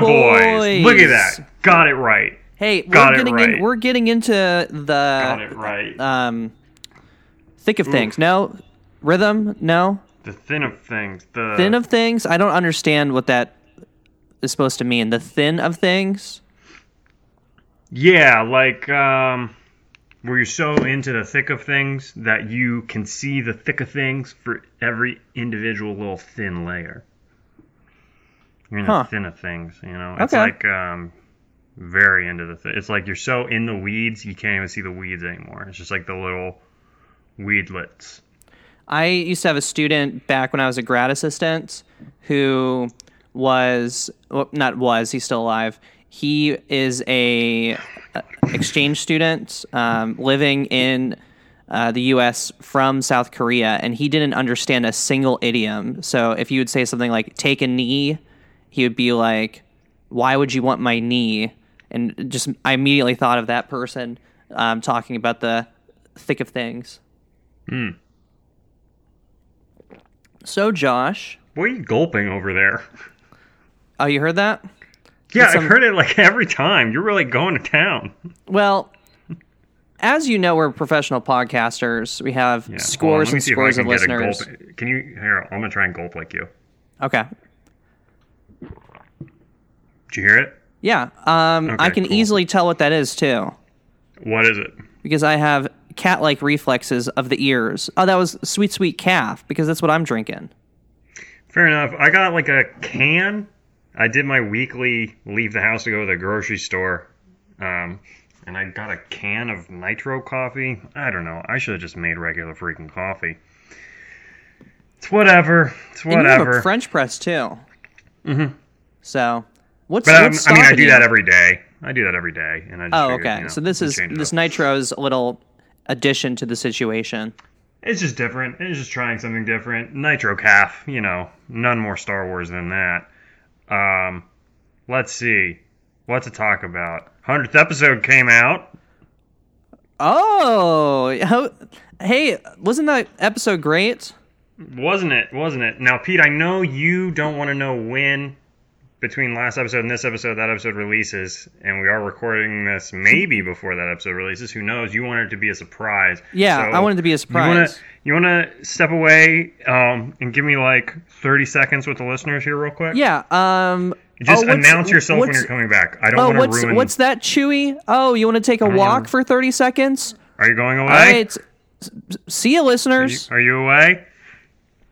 Boys. Look at that. Got it right. Hey, Got we're getting right. in, we're getting into the Got it right. um thick of things. No rhythm. No the thin of things. The thin of things. I don't understand what that is supposed to mean. The thin of things. Yeah, like um where you're so into the thick of things that you can see the thick of things for every individual little thin layer. You're in Huh. the thin of things, you know. It's Okay. like um very into the th- it's like you're so in the weeds you can't even see the weeds anymore. It's just like the little weedlets. I used to have a student back when I was a grad assistant who was well, not was he's still alive. He is a exchange student um, living in uh, the U.S. from South Korea, and he didn't understand a single idiom. So if you would say something like "take a knee," he would be like, "Why would you want my knee?" And just I immediately thought of that person um, talking about the thick of things. Hmm. So, Josh, What are you gulping over there? oh, you heard that? Yeah, some- I've heard it like every time. You're really going to town. Well, as you know, we're professional podcasters. We have Yeah, on, scores me and see if I scores of listeners. Can you here? I'm gonna try and gulp like you. Okay. Did you hear it? Yeah. Um, I can cool. easily tell what that is too, What is it? because I have cat-like reflexes of the ears. Oh, that was sweet, sweet calf, because that's what I'm drinking. Fair enough. I got like a can. I did my weekly leave the house to go to the grocery store, um, and I got a can of nitro coffee. I don't know. I should have just made regular freaking coffee. It's whatever. It's And you have a French press too. Mm-hmm. So, what's, but what's I mean, I do you? that every day. I do that every day, and I just Oh, figured, okay. you know, so this is this nitro's a little addition to the situation. It's just different. It's just trying something different. Nitro calf, you know, none more Star Wars than that. Um, let's see, what to talk about. Hundredth episode came out. Oh, how, hey, wasn't that episode great? Wasn't it? Wasn't it? Now, Pete, I know you don't want to know when between last episode and this episode that episode releases, and we are recording this maybe before that episode releases. Who knows? You want it to be a surprise. Yeah, So I wanted to be a surprise. You want to you want to step away um, and give me like thirty seconds with the listeners here, real quick? Yeah. Um. Just oh, announce yourself when you're coming back. I don't Oh, want what's to ruin. what's that, Chewy? Oh, you want to take a walk for thirty seconds? Are you going away? All right. See you, Are you, listeners. are you away?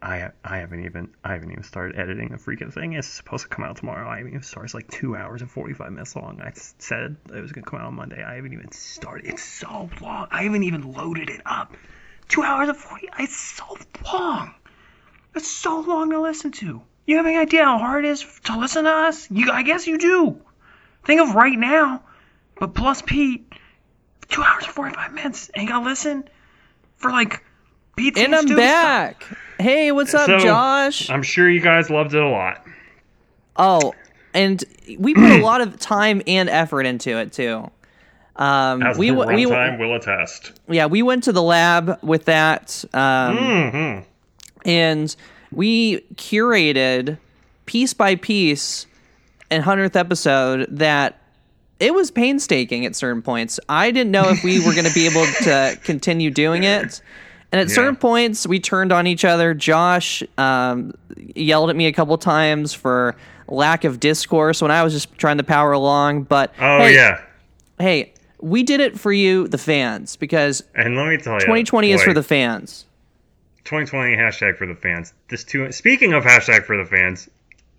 I I haven't even I haven't even started editing the freaking thing. It's supposed to come out tomorrow. I haven't even started. It's like two hours and forty five minutes long. I said it was gonna come out on Monday. I haven't even started. It's so long. I haven't even loaded it up. Two hours and forty. It's so long. It's so long to listen to. You have any idea how hard it is to listen to us? You, I guess you do. Think of right now, but plus Pete, two hours and forty five minutes, and you gotta listen for like Pete. And I'm back. Hey, what's up, So, Josh? I'm sure you guys loved it a lot. Oh, and we put a lot of time and effort into it too. Um, As we the we runtime will attest. yeah we went to the lab with that. Um, hmm and we curated piece by piece and 100th episode that it was painstaking at certain points i didn't know if we were going to be able to continue doing it and at Yeah. certain points we turned on each other josh um, yelled at me a couple times for lack of discourse when i was just trying to power along but Oh hey, yeah, hey we did it for you the fans because and let me tell you, 2020 is for the fans 2020 hashtag for the fans. This two. Speaking of hashtag for the fans,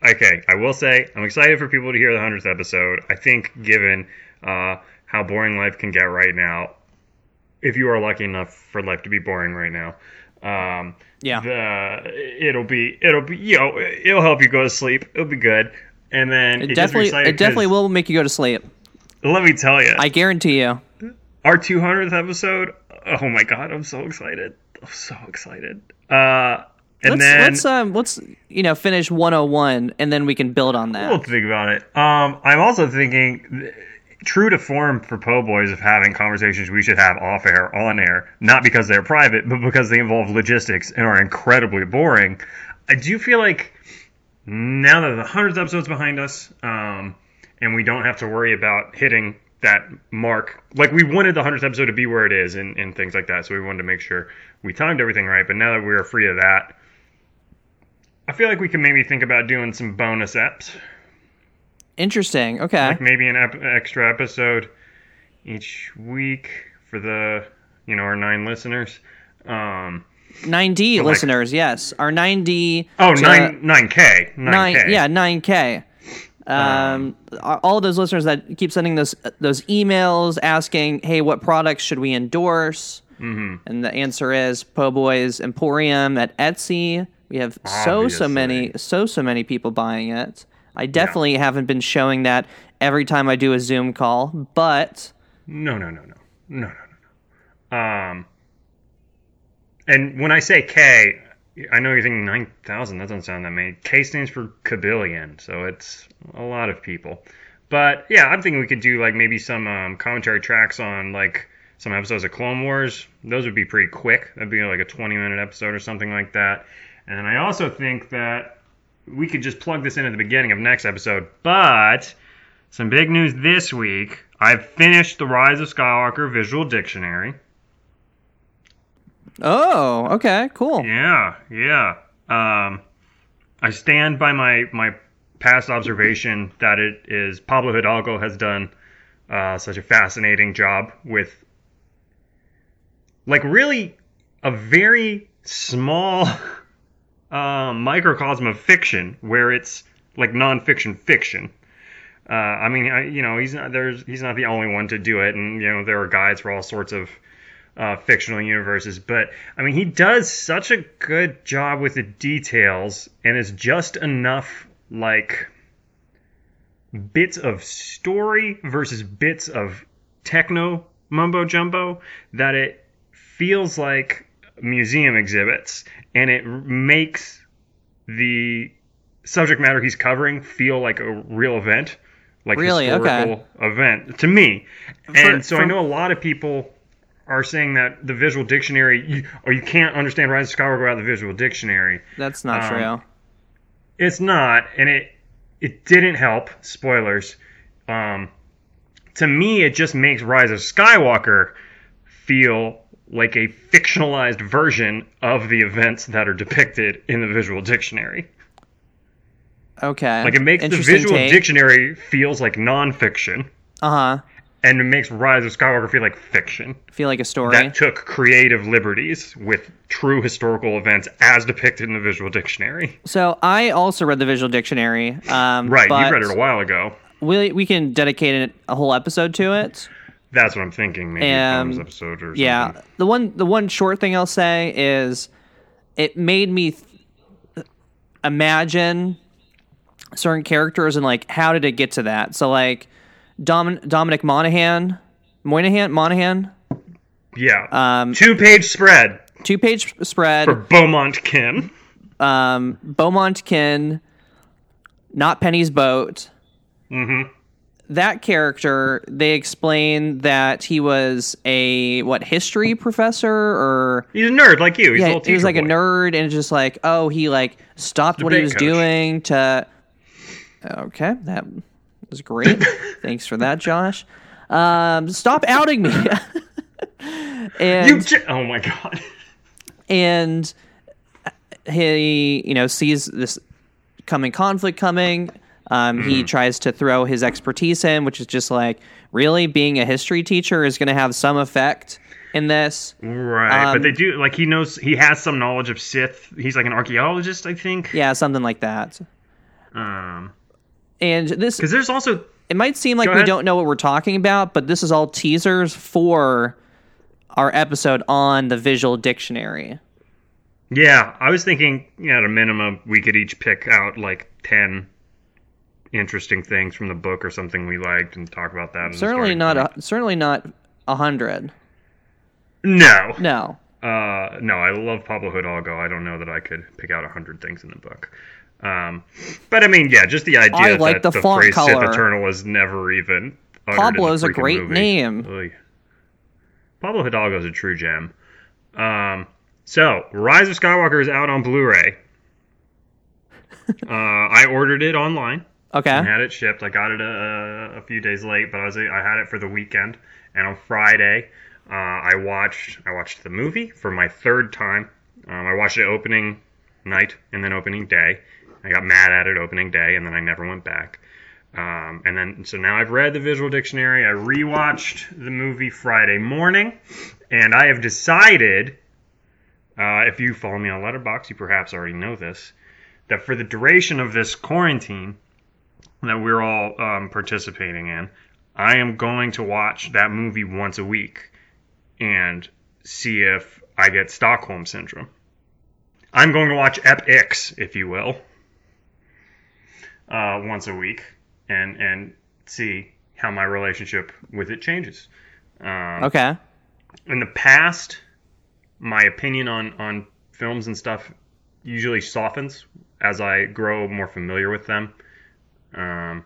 okay, I will say I'm excited for people to hear the hundredth episode. I think given uh, how boring life can get right now, if you are lucky enough for life to be boring right now. Um, Yeah. the it'll be it'll be you know it'll help you go to sleep. It'll be good, and then it definitely it definitely will make you go to sleep Let me tell you, i guarantee you our 200th episode. Oh my god, I'm so excited! I'm so excited. Uh, and let's then let's um let's you know finish 101 and then we can build on that. we'll think about it. Um, I'm also thinking, th- true to form for Po Boys of having conversations we should have off air, on air, not because they're private, but because they involve logistics and are incredibly boring. I do feel like now that the hundredth episode's behind us, um, and we don't have to worry about hitting that mark. Like we wanted the hundredth episode to be where it is, and, and things like that. So we wanted to make sure we timed everything right. But now that we are free of that, I feel like we can maybe think about doing some bonus eps, Interesting. Okay. like maybe an ep- extra episode each week for the you know our nine listeners. Um, 9D like- listeners, yes. Our 9D. oh, nine nine k nine, nine k. yeah, 9K. Um, all those listeners that keep sending those those emails asking, "Hey, what products should we endorse?" Mm-hmm. And the answer is Po Boys Emporium at Etsy. We have so so many so so many people buying it. I definitely haven't been showing that every time I do a Zoom call, but No, no, no, no, no, no, no, no. Um, and when I say K, I know you're thinking nine thousand. That doesn't sound that many. K stands for kabillion, so it's a lot of people. But yeah, I'm thinking we could do like maybe some um, commentary tracks on like some episodes of Clone Wars. Those would be pretty quick. That'd be like a 20 minute episode or something like that. And I also think that we could just plug this in at the beginning of next episode. But some big news this week. I've finished the Rise of Skywalker visual dictionary. oh, okay, cool. Yeah, yeah. Um, I stand by my my past observation that it is Pablo Hidalgo has done uh, such a fascinating job with like really a very small uh, microcosm of fiction where it's like nonfiction fiction. Uh, I mean, I, you know, he's not there's he's not the only one to do it, and you know there are guides for all sorts of uh, fictional universes. But I mean, he does such a good job with the details, and it's just enough like bits of story versus bits of techno mumbo jumbo that it feels like museum exhibits, and it makes the subject matter he's covering feel like a real event, like Really? Okay. historical event to me. And For- so I know a lot of people are saying that the visual dictionary, you, or you can't understand Rise of Skywalker without the visual dictionary. That's not Um, true. It's not, and it it didn't help. Spoilers. Um, to me, it just makes Rise of Skywalker feel like a fictionalized version of the events that are depicted in the visual dictionary. Okay. Like it makes the visual take. dictionary feels like nonfiction, Uh huh. and it makes Rise of Skywalker feel like fiction. Feel like a story. That took creative liberties with true historical events as depicted in the visual dictionary. So I also read the visual dictionary. Um, Right, you read it a while ago. We we can dedicate a whole episode to it. That's what I'm thinking. Maybe Um, episode or something. Yeah. The one the one short thing I'll say is it made me th- imagine certain characters and like how did it get to that? So like Dom- Dominic Monaghan, Moynihan, Monaghan, Yeah. um, Two page spread two page spread. for Beaumont Kin. um, Beaumont Kin, not Penny's boat. hmm That character, they explain that he was a what history professor or He's a nerd like you. He's yeah, he was like a nerd and just like oh he like stopped what he was coach. doing to okay that was great thanks for that Josh um, stop outing me and You j- oh my god. and he you know sees this coming conflict coming um, Mm-hmm. he tries to throw his expertise in which is just like really being a history teacher is going to have some effect in this Right, Um, but they do like he knows he has some knowledge of Sith. He's like an archaeologist, I think. yeah something like that Um, and this because there's also it might seem like we ahead. don't know what we're talking about but this is all teasers for our episode on the visual dictionary yeah. I was thinking, you know, at a minimum, we could each pick out like ten interesting things from the book or something we liked and talk about that. certainly not a, certainly not a hundred no. no Uh, no, I love Pablo Hidalgo. I don't know that I could pick out a hundred things in the book. Um, but I mean, yeah, just the idea I like that the the, font phrase color. Sith Eternal was never even. the Pablo's a great movie. name. Oy. Pablo Hidalgo's a true gem. Um, so Rise of Skywalker is out on Blu-ray. uh, I ordered it online. Okay. and had it shipped. I got it a, a few days late, but I was I had it for the weekend. And on Friday, uh, I watched I watched the movie for my third time. Um, I watched it opening night and then opening day. I got mad at it opening day, and then I never went back. Um, and then so now I've read the visual dictionary. I rewatched the movie Friday morning, and I have decided. Uh, if you follow me on Letterboxd, you perhaps already know this. That for the duration of this quarantine, that we're all um, participating in, I am going to watch that movie once a week and see if I get Stockholm syndrome. I'm going to watch Ep Ix, if you will, uh, once a week and and see how my relationship with it changes. Um, Okay. in the past, my opinion on on films and stuff usually softens as I grow more familiar with them. Um,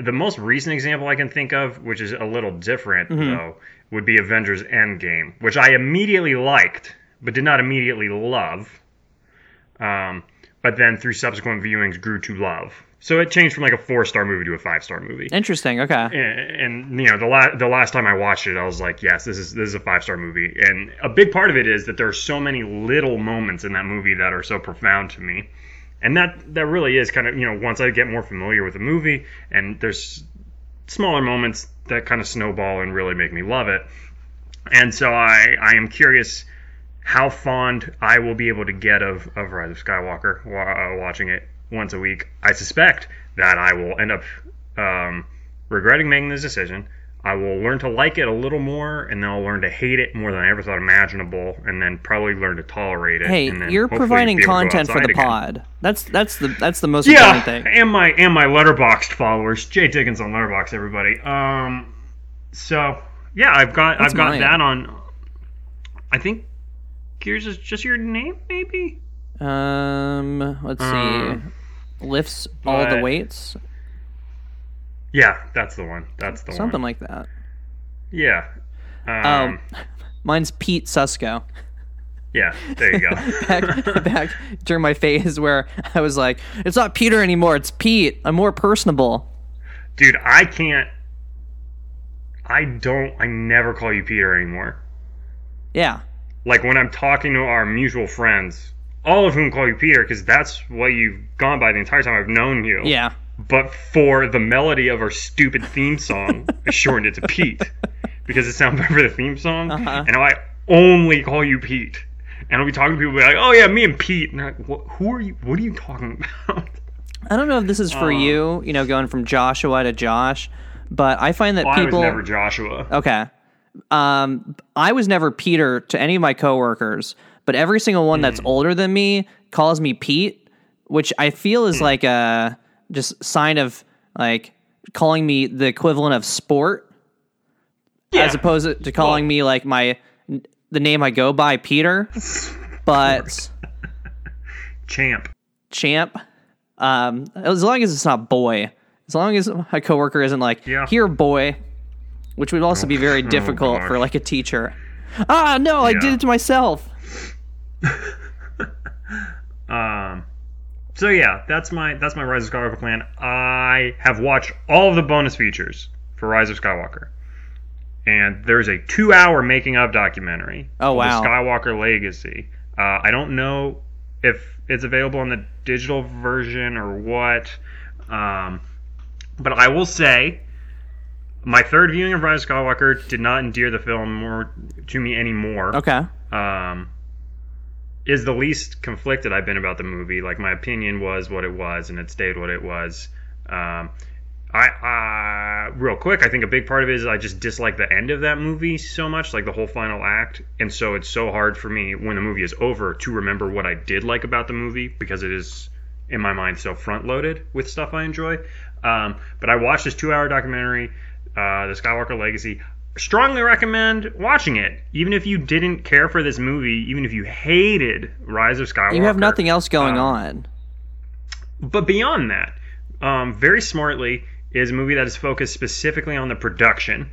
the most recent example I can think of, which is a little different though, would be Avengers Endgame, which I immediately liked, but did not immediately love. Um, but then through subsequent viewings grew to love. So it changed from like a four star movie to a five star movie Interesting. Okay. and, and you know the la- the last time I watched it, I was like, yes, this is this is a five star movie, and a big part of it is that there are so many little moments in that movie that are so profound to me, and that that really is kind of you know once I get more familiar with the movie, and there's smaller moments that kind of snowball and really make me love it, and so I I am curious how fond I will be able to get of of Rise of Skywalker wa- uh, watching it once a week. I suspect that I will end up um, regretting making this decision. I will learn to like it a little more, and then I'll learn to hate it more than I ever thought imaginable, and then probably learn to tolerate it. Hey, and then you're providing be able to go content for the again. pod. That's that's the that's the most Yeah, important thing. and my and my Letterboxd followers, Jay Dickens on Letterboxd, everybody. Um, so yeah, I've got That's I've got mine. that on. I think Gears is just your name, maybe. Um, let's Um, see. Lifts all the weights, Yeah, that's the one. That's the one. something one. like that. Yeah. Oh, Um, mine's Pete Susko. yeah. There you go. Back, back during my phase where I was like, it's not Peter anymore, it's Pete. I'm more personable. Dude, I can't. I don't. I never call you Peter anymore. Yeah. Like when I'm talking to our mutual friends, all of whom call you Peter because that's what you've gone by the entire time I've known you. Yeah. But for the melody of our stupid theme song, I shortened it to Pete because it sounds better for the theme song. Uh-huh. And I only call you Pete. And I'll be talking to people like, "Oh yeah, me and Pete." And like, "What- who are you? What are you talking about? I don't know if this is for Um, you, you know, going from Joshua to Josh, but I find that Well, I was people never Joshua. Okay. Um, I was never Peter to any of my coworkers, but every single one that's older than me calls me Pete, which I feel is like a just sign of like calling me the equivalent of sport, as opposed to calling me like my the name I go by, Peter. But Champ. champ, um, as long as it's not boy, as long as my coworker isn't like Yeah. here boy, which would also be very difficult gosh. for like a teacher. Ah, no, I did it to myself. Um, so yeah, that's my that's my Rise of Skywalker plan. I have watched all of the bonus features for Rise of Skywalker, and there's a two-hour making-of documentary. Oh, wow. The Skywalker Legacy. Uh, I don't know if it's available on the digital version or what, um, but I will say. My third viewing of Rise of Skywalker did not endear the film more to me anymore Okay. um, is the least conflicted I've been about the movie. Like my opinion was what it was, and it stayed what it was. Um, I, real quick, I think a big part of it is I just dislike the end of that movie so much, like the whole final act, and so it's so hard for me when the movie is over to remember what I did like about the movie because it is in my mind so front loaded with stuff I enjoy. Um, but I watched this two hour documentary, uh, The Skywalker Legacy. Strongly recommend watching it, even if you didn't care for this movie, even if you hated Rise of Skywalker. You have nothing else going Um, on. But beyond that, um, very smartly is a movie that is focused specifically on the production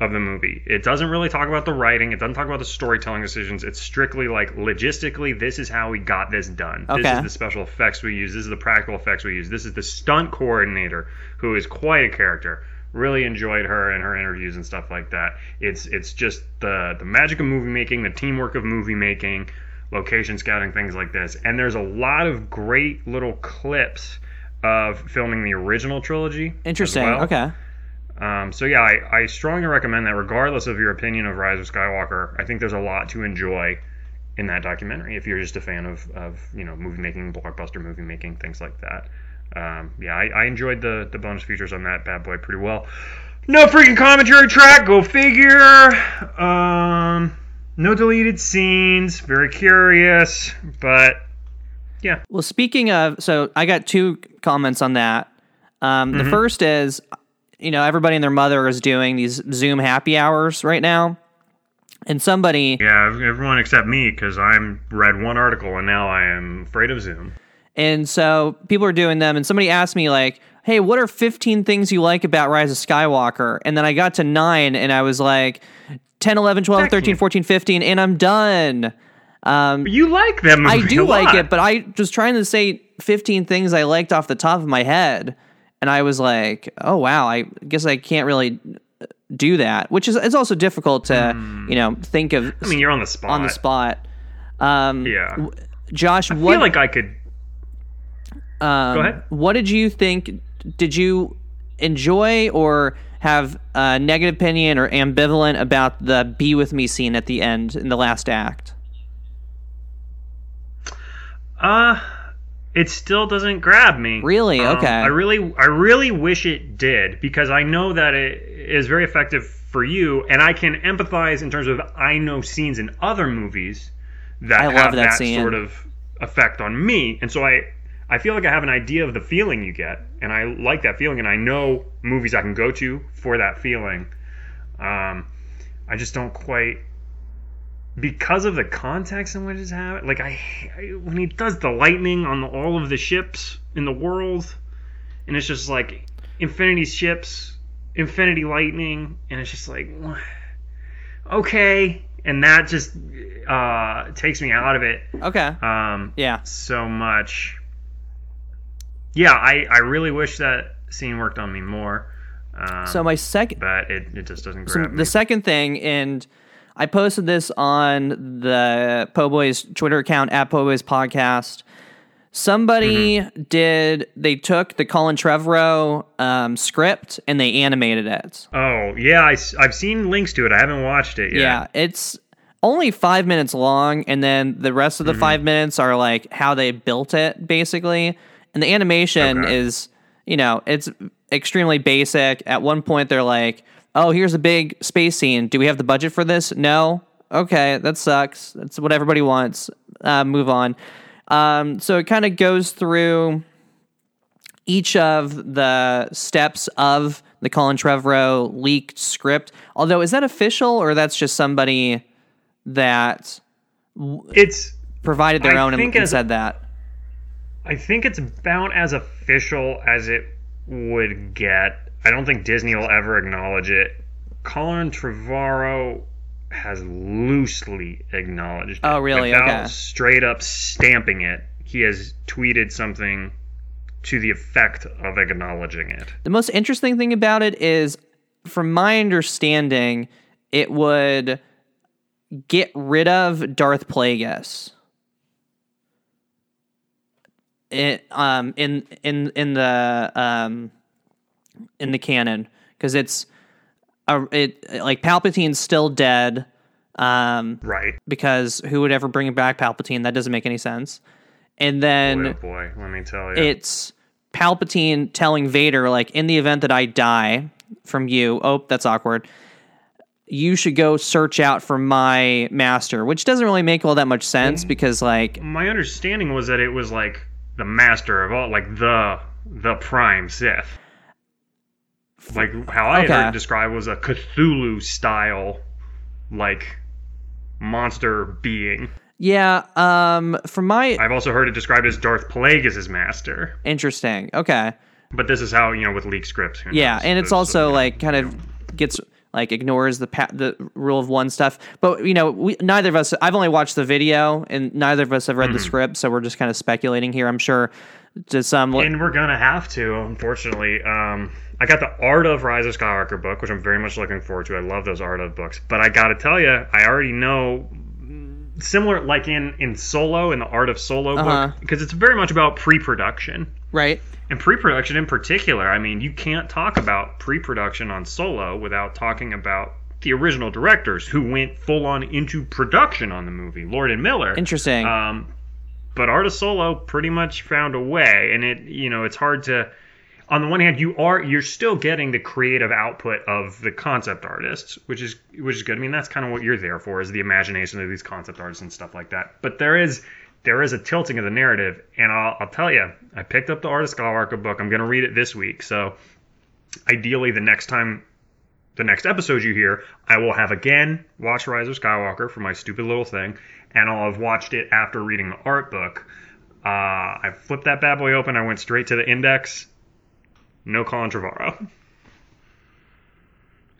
of the movie. It doesn't really talk about the writing. It doesn't talk about the storytelling decisions. It's strictly like logistically, this is how we got this done. This is the special effects we use. This is the practical effects we use. This is the stunt coordinator who is quite a character. Really enjoyed her and her interviews and stuff like that. It's it's just the the magic of movie making, the teamwork of movie making, location scouting, things like this. And there's a lot of great little clips of filming the original trilogy. Interesting. well. Okay. Um, so yeah, I, I strongly recommend that, regardless of your opinion of Rise of Skywalker. I think there's a lot to enjoy in that documentary if you're just a fan of, of you know movie making, blockbuster movie making, things like that. Um, yeah, I, I enjoyed the the bonus features on that bad boy pretty well. No freaking commentary track, go figure. Um, no deleted scenes. Very curious, but yeah. Well, speaking of, so I got two comments on that. Um, Mm-hmm. The first is, you know, everybody and their mother is doing these Zoom happy hours right now, and somebody Yeah, everyone except me, because I'm read one article and now I am afraid of Zoom. And so people are doing them, and somebody asked me, like, hey, what are 15 things you like about Rise of Skywalker? And then I got to nine, and I was like, 10, 11, 12, 13, 14, 15, and I'm done. But you like them. I do like it, but I was trying to say 15 things I liked off the top of my head. And I was like, oh, wow, I guess I can't really do that, which is it's also difficult to, you know, think of. I mean, you're on the spot. on the spot. Um, Yeah. Josh, I what feel like I could. Um, Go ahead. What did you think? Did you enjoy or have a negative opinion or ambivalent about the "Be with Me" scene at the end in the last act? Uh, it still doesn't grab me. Really? Um, Okay. I really, I really wish it did because I know that it is very effective for you, and I can empathize in terms of I know scenes in other movies that I love have that that, sort of effect on me, and so I. I feel like I have an idea of the feeling you get, and I like that feeling, and I know movies I can go to for that feeling. Um, I just don't quite because of the context in which it's happening. Like I, I when he does the lightning on the, all of the ships in the world, and it's just like Infinity ships, Infinity lightning, and it's just like okay, and that just uh, takes me out of it Okay. um, Yeah. so much. Yeah, I, I really wish that scene worked on me more. Um, So my second, but it, it just doesn't so grab me. the second thing, and I posted this on the Po Boys Twitter account at Po Boys Podcast. Somebody Mm-hmm. did. They took the Colin Trevorrow um, script and they animated it. Oh yeah, I, have seen links to it. I haven't watched it yet. Yeah, it's only five minutes long, and then the rest Mm-hmm. of the five minutes are like how they built it, basically. And the animation Okay. is, you know, it's extremely basic. At one point, they're like, "Oh, here's a big space scene. Do we have the budget for this? No. Okay, that sucks. That's what everybody wants. Uh, move on." Um, so it kind of goes through each of the steps of the Colin Trevorrow leaked script. Although, is that official or that's just somebody that It's provided their I own and, and said that? I think it's about as official as it would get. I don't think Disney will ever acknowledge it. Colin Trevorrow has loosely acknowledged it. Oh, really? Without Okay. straight up stamping it, he has tweeted something to the effect of acknowledging it. The most interesting thing about it is, from my understanding, it would get rid of Darth Plagueis. It, um, in in in the um, in the canon because it's a, it like Palpatine's still dead. Um, Right. because who would ever bring back Palpatine? That doesn't make any sense. And Boy, then oh boy, let me tell you. it's Palpatine telling Vader, like, in the event that I die from you, oh, that's awkward. You should go search out for my master, which doesn't really make all that much sense because, like, My understanding was that it was like the master of all, like the the prime Sith. Like how I Okay. heard described was a Cthulhu style, like monster being. yeah, um, from my I've also heard it described as Darth Plagueis's master. interesting, okay, But this is how you know with leaked scripts. yeah, knows? and it's So- also so, like kind of gets like ignores the pa- the rule of one stuff. But you know, we neither of us. I've only watched the video, and neither of us have read Mm-hmm. the script, so we're just kind of speculating here. I'm sure to some. And we're gonna have to, unfortunately. Um, I got the Art of Rise of Skywalker book, which I'm very much looking forward to. I love those Art of books, but I gotta tell you, I already know similar, like in in Solo, in the Art of Solo Uh-huh. book, because it's very much about pre-production. right. And pre-production in particular, I mean, you can't talk about pre-production on Solo without talking about the original directors who went full on into production on the movie, Lord and Miller. Interesting. Um, but Art of Solo pretty much found a way, and it you know it's hard to. On the one hand, you are you're still getting the creative output of the concept artists, which is which is good. I mean, that's kind of what you're there for, is the imagination of these concept artists and stuff like that. But there is there is a tilting of the narrative, and I'll, I'll tell you, I picked up the Art of Skywalker book. I'm going to read it this week, so ideally the next time the next episode you hear, I will have again watched Rise of Skywalker for my stupid little thing, and I'll have watched it after reading the art book. Uh, I flipped that bad boy open. I went straight to the index. No Colin Trevorrow.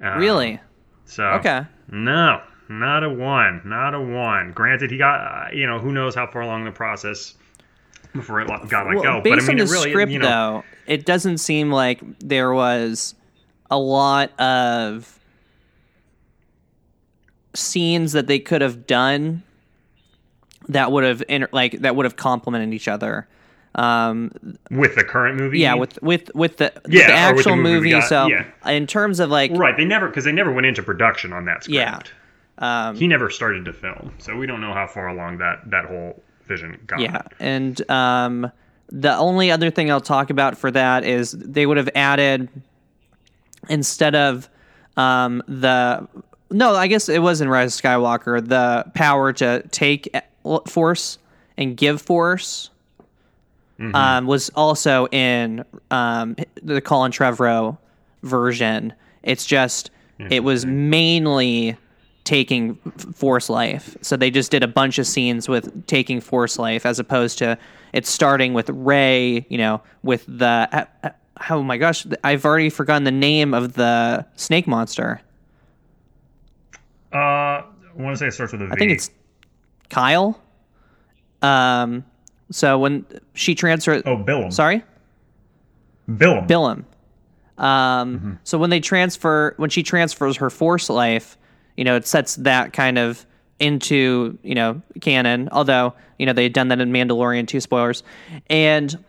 Uh, really? So Okay. no, not a one, not a one. Granted, he got uh, you know who knows how far along the process before it got let Well, go. based But I mean, on it the really, script, you know, though, it doesn't seem like there was a lot of scenes that they could have done that would have inter- like that would have complemented each other. Um, with the current movie. yeah, with with with the, Yeah, the with the actual movie movie. got, so, yeah. in terms of like, right, they never because they never went into production on that script. Yeah. Um, he never started to film, so we don't know how far along that that whole vision got. Yeah, and um, the only other thing I'll talk about for that is they would have added instead of um, the no, I guess it was in Rise of Skywalker the power to take e- force and give force. Um, was also in um, the Colin Trevorrow version. It's just it was mainly taking force life. So they just did a bunch of scenes with taking force life as opposed to it's starting with Rey, you know, with the oh my gosh, I've already forgotten the name of the snake monster. Uh, I want to say it starts with a V. I think it's Kyle. Um so when she transferred oh Billum. Sorry? Billum. Billum. Um, So when they transfer, when she transfers her force life, you know, it sets that kind of into you know canon. Although you know they had done that in Mandalorian. Two spoilers, and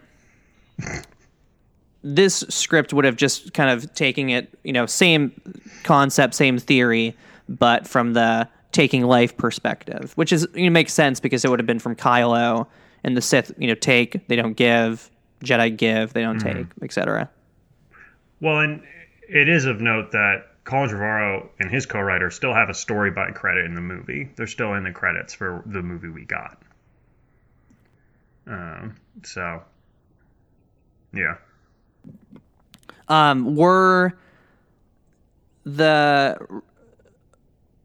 this script would have just kind of taking it, you know, same concept, same theory, but from the taking life perspective, which is you know makes sense because it would have been from Kylo and the Sith, you know, take they don't give, Jedi give they don't mm-hmm. take, etc. Well, and it is of note that Colin Trevorrow and his co-writer still have a story by credit in the movie. They're still in the credits for the movie we got. Um, so, yeah. Um, were the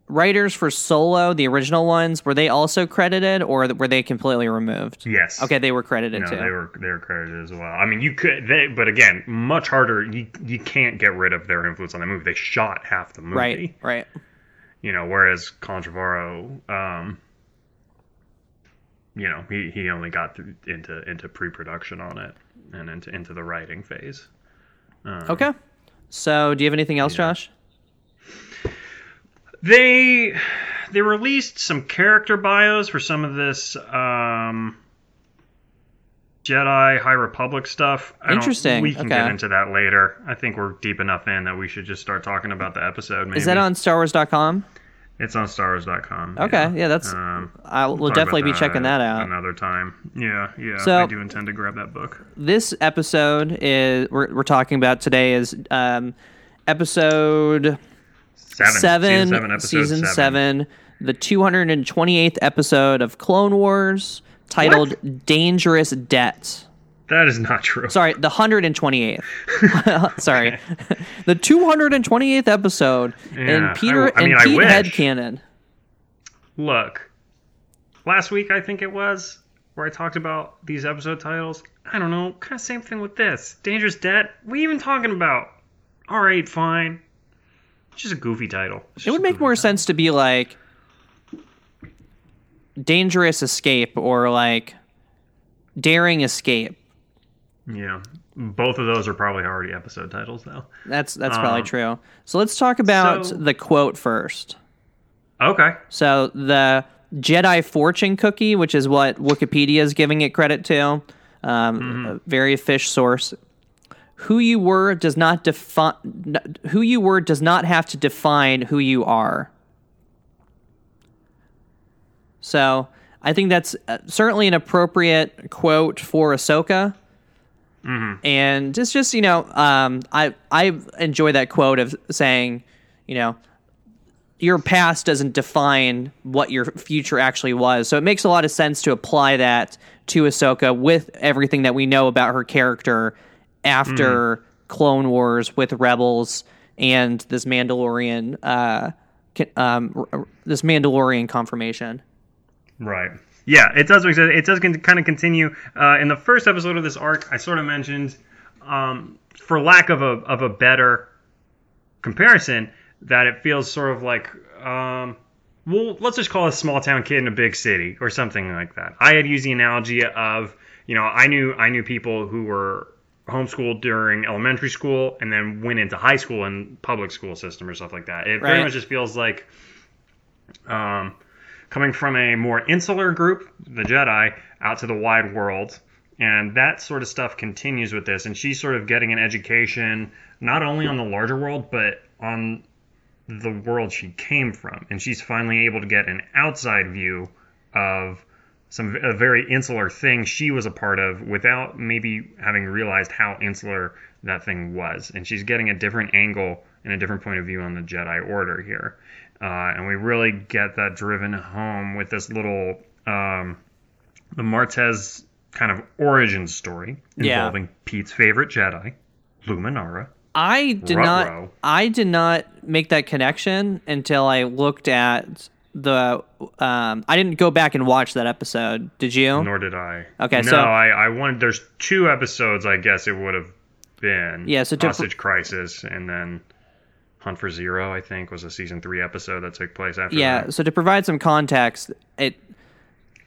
writers for Solo, the original ones, were they also credited or were they completely removed? Yes. Okay, they were credited No, too. they were they were credited as well. I mean, you could, they, but again, much harder. You you can't get rid of their influence on the movie. They shot half the movie. right, right. you know, whereas Colin Trevorrow, um, you know, he, he only got to, into into pre-production on it and into into the writing phase. Um, Okay. So, do you have anything else, Josh? They they released some character bios for some of this um, Jedi High Republic stuff. I don't- Interesting, We can okay. get into that later. I think we're deep enough in that we should just start talking about the episode. Maybe Is that on StarWars.com? It's on StarWars.com. Okay, yeah, that's. Um, I will talk definitely be checking that out. another time. Yeah, yeah. So- I do intend to grab that book. this episode is we're, we're talking about today is um, episode Seven. seven, Season seven. Episode season seven. seven, the 228th episode of Clone Wars, titled "Dangerous Debt." That is not true. Sorry, the 128th. Sorry, the 228th episode, Yeah, and Peter I- I mean, and Pete. Headcanon. Look, last week I think it was where I talked about these episode titles. I don't know, kind of same thing with this. Dangerous Debt. What are you even talking about? All right, fine. Just a goofy title. It's It would make more title. sense to be like dangerous escape or like daring escape. Yeah, both of those are probably already episode titles though. That's that's probably Um, true. So let's talk about so- the quote first. Okay. So the Jedi fortune cookie, which is what Wikipedia is giving it credit to, um, Mm-hmm. a very fish source. Who you were does not define. Who you were does not have to define who you are. So I think that's uh, certainly an appropriate quote for Ahsoka. And it's just you know um, I I enjoy that quote of saying you know your past doesn't define what your future actually was. So it makes a lot of sense to apply that to Ahsoka with everything that we know about her character after Clone Wars with Rebels and this Mandalorian uh, um, this Mandalorian confirmation. Right. Yeah, it does. It does kind of continue. Uh, in the first episode of this arc, I sort of mentioned, um, for lack of a of a better comparison, that it feels sort of like, um, well, let's just call a small town kid in a big city or something like that. I had used the analogy of, you know, I knew I knew people who were homeschooled during elementary school and then went into high school and public school system or stuff like that. It very much just feels like. Um, coming from a more insular group, the Jedi, out to the wide world. And that sort of stuff continues with this. And she's sort of getting an education not only on the larger world, but on the world she came from. And she's finally able to get an outside view of some a very insular thing she was a part of without maybe having realized how insular that thing was. And she's getting a different angle and a different point of view on the Jedi Order here. Uh, and we really get that driven home with this little um, the Martez kind of origin story Yeah. involving Pete's favorite Jedi, Luminara. I did Ruh-roh. not. I did not make that connection until I looked at the. Um, I didn't go back and watch that episode. Did you? Nor did I. Okay, no, so- I, I wanted. There's two episodes. I guess it would have been. Yeah, so to- Hostage Crisis, and then Hunt for Ziro. I think was a season three episode that took place after. Yeah. that. So to provide some context, it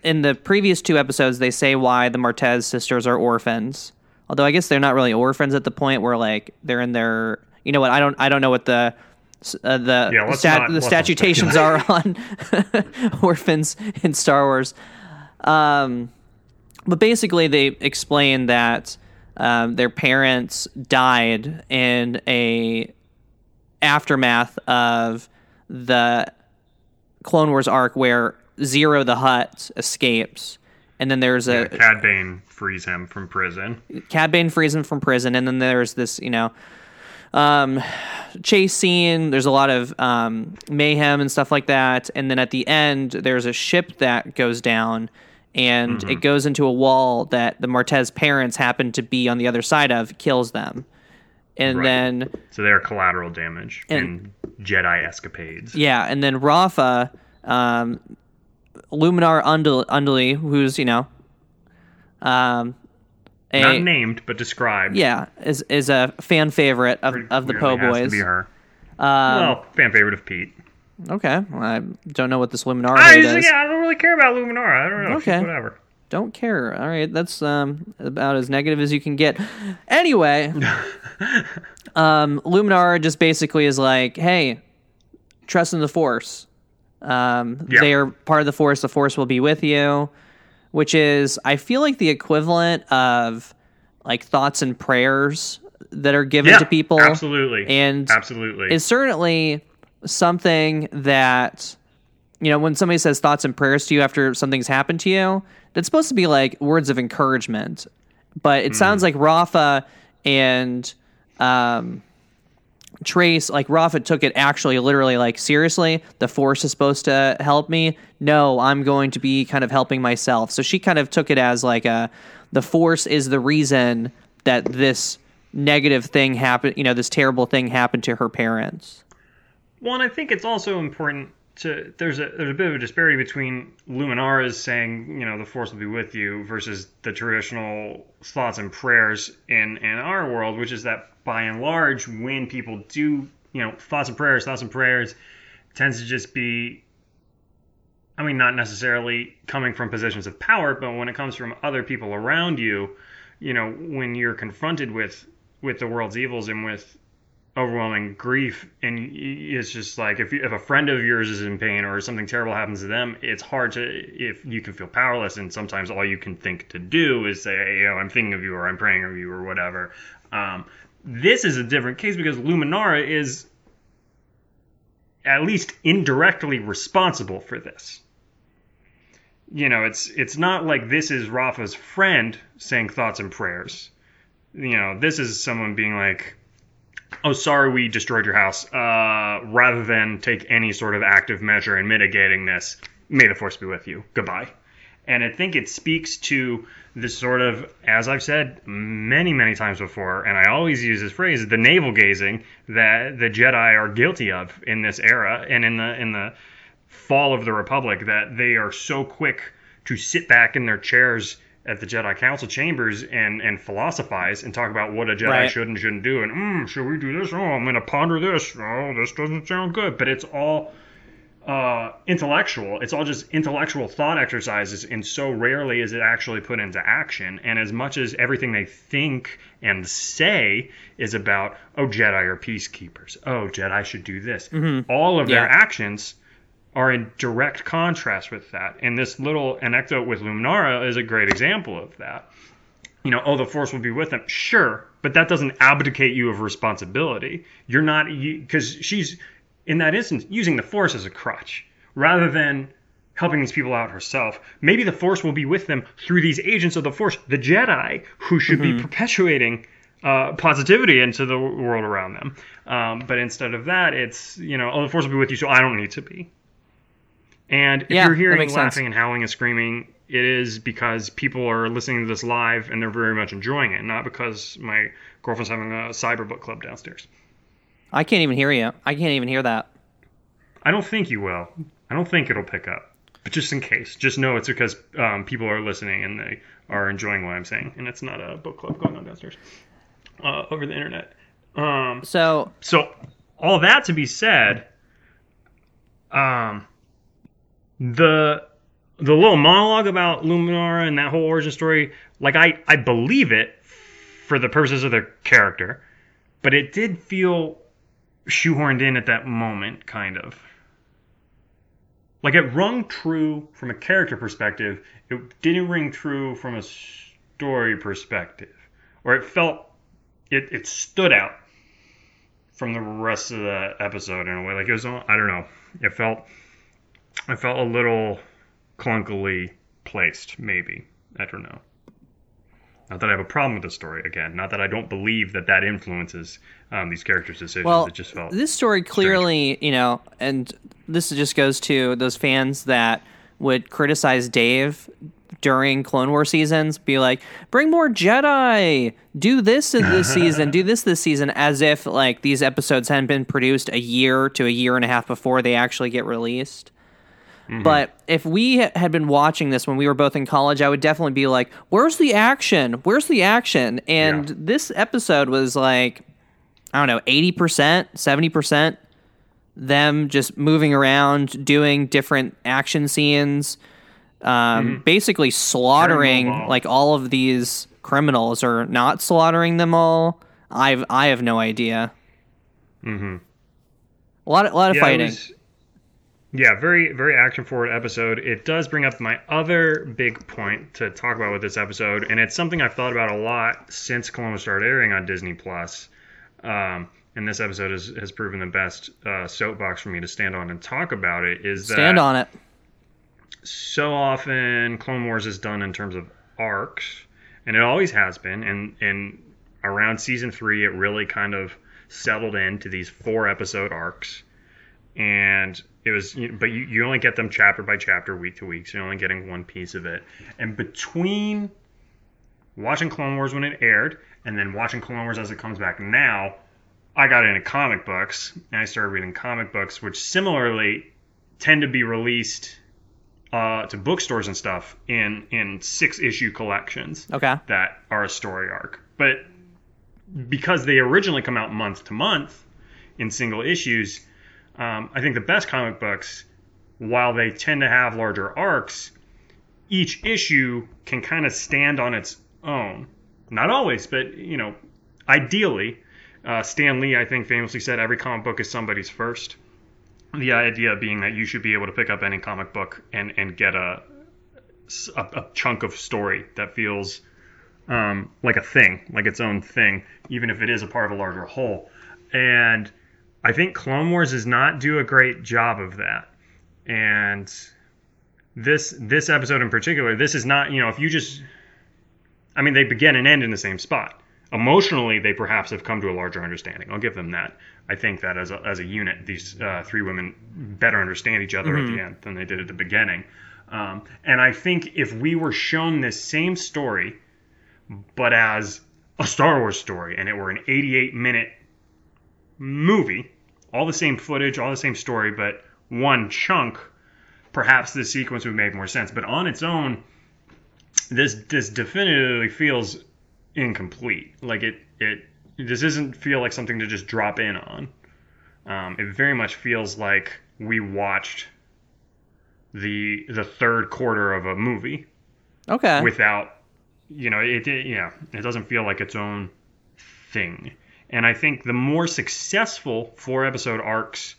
in the previous two episodes they say why the Martez sisters are orphans. Although I guess they're not really orphans at the point where like they're in their. You know what? I don't. I don't know what the. Uh, the Yeah, stat, not- the statutations are on orphans in Star Wars. Um, but basically, they explain that um, their parents died in a aftermath of the Clone Wars arc where Ziro the Hutt escapes, and then there's a Cad Bane frees him from prison. Cad Bane frees him from prison, and then there's this, you know, um, chase scene. There's a lot of um, mayhem and stuff like that, and then at the end, there's a ship that goes down, and Mm-hmm. it goes into a wall that the Martez parents happen to be on the other side of, kills them, and Right. then So they are collateral damage And- in Jedi escapades. Yeah, and then Rafa, um, Luminara Undul- Unduli, who's you know, um, a, Not named, but described. yeah, is is a fan favorite of, of the Po Clearly has to Boys. be her. Um, well, fan favorite of Pete. Okay, well, I don't know what this Luminara I, is. yeah, I don't really care about Luminara. I don't know. Okay. Whatever. Don't care. All right, that's um about as negative as you can get. Anyway, um, Luminara just basically is like, hey, trust in the Force. Um, Yeah. they are part of the Force. The Force will be with you, which is I feel like the equivalent of like thoughts and prayers that are given Yeah, to people. Absolutely. And absolutely. It's certainly something that you know when somebody says thoughts and prayers to you after something's happened to you that's supposed to be like words of encouragement but it sounds like rafa and um trace like rafa took it actually literally like seriously? The force is supposed to help me? No i'm going to be kind of helping myself. So she kind of took it as like a the force is the reason that this negative thing happened you know this terrible thing happened to her parents. Well, and I think it's also important to there's a there's a bit of a disparity between Luminara's saying you know the force will be with you versus the traditional thoughts and prayers in in our world, which is that by and large, when people do you know, thoughts and prayers, thoughts and prayers tends to just be I mean, not necessarily coming from positions of power, but when it comes from other people around you, you know, when you're confronted with with the world's evils and with overwhelming grief, and it's just like if you, if a friend of yours is in pain or something terrible happens to them, it's hard to if you can feel powerless, and sometimes all you can think to do is say, hey, you know, I'm thinking of you or I'm praying of you or whatever. Um, this is a different case because Luminara is at least indirectly responsible for this you know, it's it's not like this is Rafa's friend saying thoughts and prayers. You know, this is someone being like, "Oh, sorry, we destroyed your house," uh, rather than take any sort of active measure in mitigating this. May the force be with you. Goodbye. And I think it speaks to this sort of, as I've said many, many times before, and I always use this phrase, the navel gazing that the Jedi are guilty of in this era and in the in the fall of the Republic that they are so quick to sit back in their chairs at the Jedi Council chambers and and philosophize and talk about what a Jedi Right. should and shouldn't do and mm, should we do this? Oh, I'm going to ponder this. Oh, this doesn't sound good. But it's all uh, intellectual. It's all just intellectual thought exercises, and so rarely is it actually put into action. And as much as everything they think and say is about, oh, Jedi are peacekeepers. Oh, Jedi should do this. All of their actions are in direct contrast with that. And this little anecdote with Luminara is a great example of that. You know, oh, the Force will be with them. Sure, but that doesn't abdicate you of responsibility. You're not, because she's, in that instance, using the Force as a crutch rather than helping these people out herself. Maybe the Force will be with them through these agents of the Force, the Jedi, who should be perpetuating uh, positivity into the world around them. Um, but instead of that, it's, you know, oh, the Force will be with you, so I don't need to be. And if Yeah, you're hearing laughing sense. and howling and screaming, it is because people are listening to this live and they're very much enjoying it, not because my girlfriend's having a cyber book club downstairs. I can't even hear you. I can't even hear that. I don't think you will. I don't think it'll pick up. But just in case, just know it's because um, people are listening and they are enjoying what I'm saying, and it's not a book club going on downstairs uh, over the internet. Um, So so all that to be said, um, the the little monologue about Luminara and that whole origin story, like I I believe it for the purposes of their character, but it did feel shoehorned in at that moment, kind of. Like it rung true from a character perspective, it didn't ring true from a story perspective, or it felt it it stood out from the rest of the episode in a way. Like it was, I don't know. It felt, it felt a little clunkily placed. Maybe I don't know. Not that I have a problem with the story. Again, not that I don't believe that that influences um, these characters' decisions. Well, it just felt this story clearly, you know, and this just goes to those fans that would criticize Dave during Clone War seasons, be like, bring more Jedi, do this in this season, do this this season, as if like these episodes hadn't been produced a year to a year and a half before they actually get released. But if we had been watching this when we were both in college, I would definitely be like, "Where's the action? Where's the action?" And Yeah. this episode was like, I don't know, eighty percent, seventy percent, them just moving around, doing different action scenes, um, basically slaughtering like all of these criminals or not slaughtering them all. I've I have no idea. Mm-hmm. A lot, of, a lot of Yeah, it fighting. was- yeah, very very action forward episode. It does bring up my other big point to talk about with this episode, and it's something I've thought about a lot since Columbus started airing on Disney Plus. Um, and this episode has, has proven the best uh, soapbox for me to stand on and talk about it. Is that Stand on it. so often Clone Wars is done in terms of arcs, and it always has been. And and around season three, it really kind of settled into these four episode arcs, and it was. But you, you only get them chapter by chapter, week to week. So you're only getting one piece of it. And between watching Clone Wars when it aired, and then watching Clone Wars as it comes back now, I got into comic books, and I started reading comic books, which similarly tend to be released uh, to bookstores and stuff in in six issue collections Okay. that are a story arc. But because they originally come out month to month, in single issues. Um, I think the best comic books, while they tend to have larger arcs, each issue can kind of stand on its own. Not always, but you know, ideally, uh, Stan Lee I think famously said every comic book is somebody's first. The idea being that you should be able to pick up any comic book and and get a a, a chunk of story that feels um, like a thing, like its own thing, even if it is a part of a larger whole. And I think Clone Wars does not do a great job of that. And this this episode in particular, this is not you know if you just, I mean they begin and end in the same spot. Emotionally, they perhaps have come to a larger understanding. I'll give them that. I think that as a, as a unit, these uh, three women better understand each other mm-hmm. at the end than they did at the beginning. Um, and I think if we were shown this same story, but as a Star Wars story, and it were an 88 minute movie, all the same footage, all the same story, but one chunk perhaps this sequence would make more sense. But on its own, this this definitively feels incomplete. Like it it this doesn't feel like something to just drop in on. Um, it very much feels like we watched the the third quarter of a movie. Okay. Without, you know, it, it yeah, it doesn't feel like its own thing. And I think the more successful four episode arcs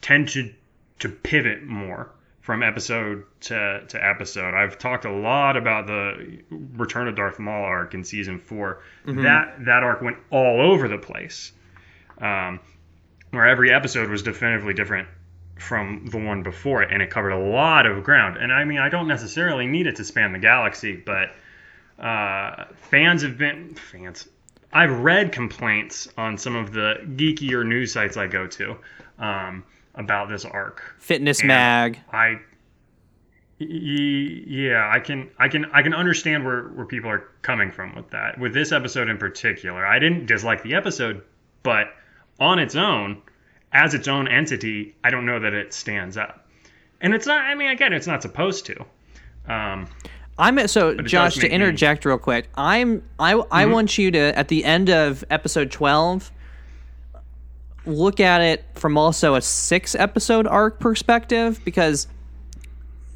tend to to pivot more from episode to, to episode. I've talked a lot about the Return of Darth Maul arc in season 4 mm-hmm. That that arc went all over the place, um, where every episode was definitively different from the one before it, and it covered a lot of ground. And I mean, I don't necessarily need it to span the galaxy, but uh, fans have been fans. I've read complaints on some of the geekier news sites I go to. Um, about this arc. Fitness and mag. I yeah, I can I can I can understand where where people are coming from with that. With this episode in particular, I didn't dislike the episode, but on its own, as its own entity, I don't know that it stands up. And it's not. I mean, again, it's not supposed to. Um, I'm so Josh to interject me... real quick. I'm I I mm-hmm. want you to at the end of episode twelve look at it from also a six episode arc perspective because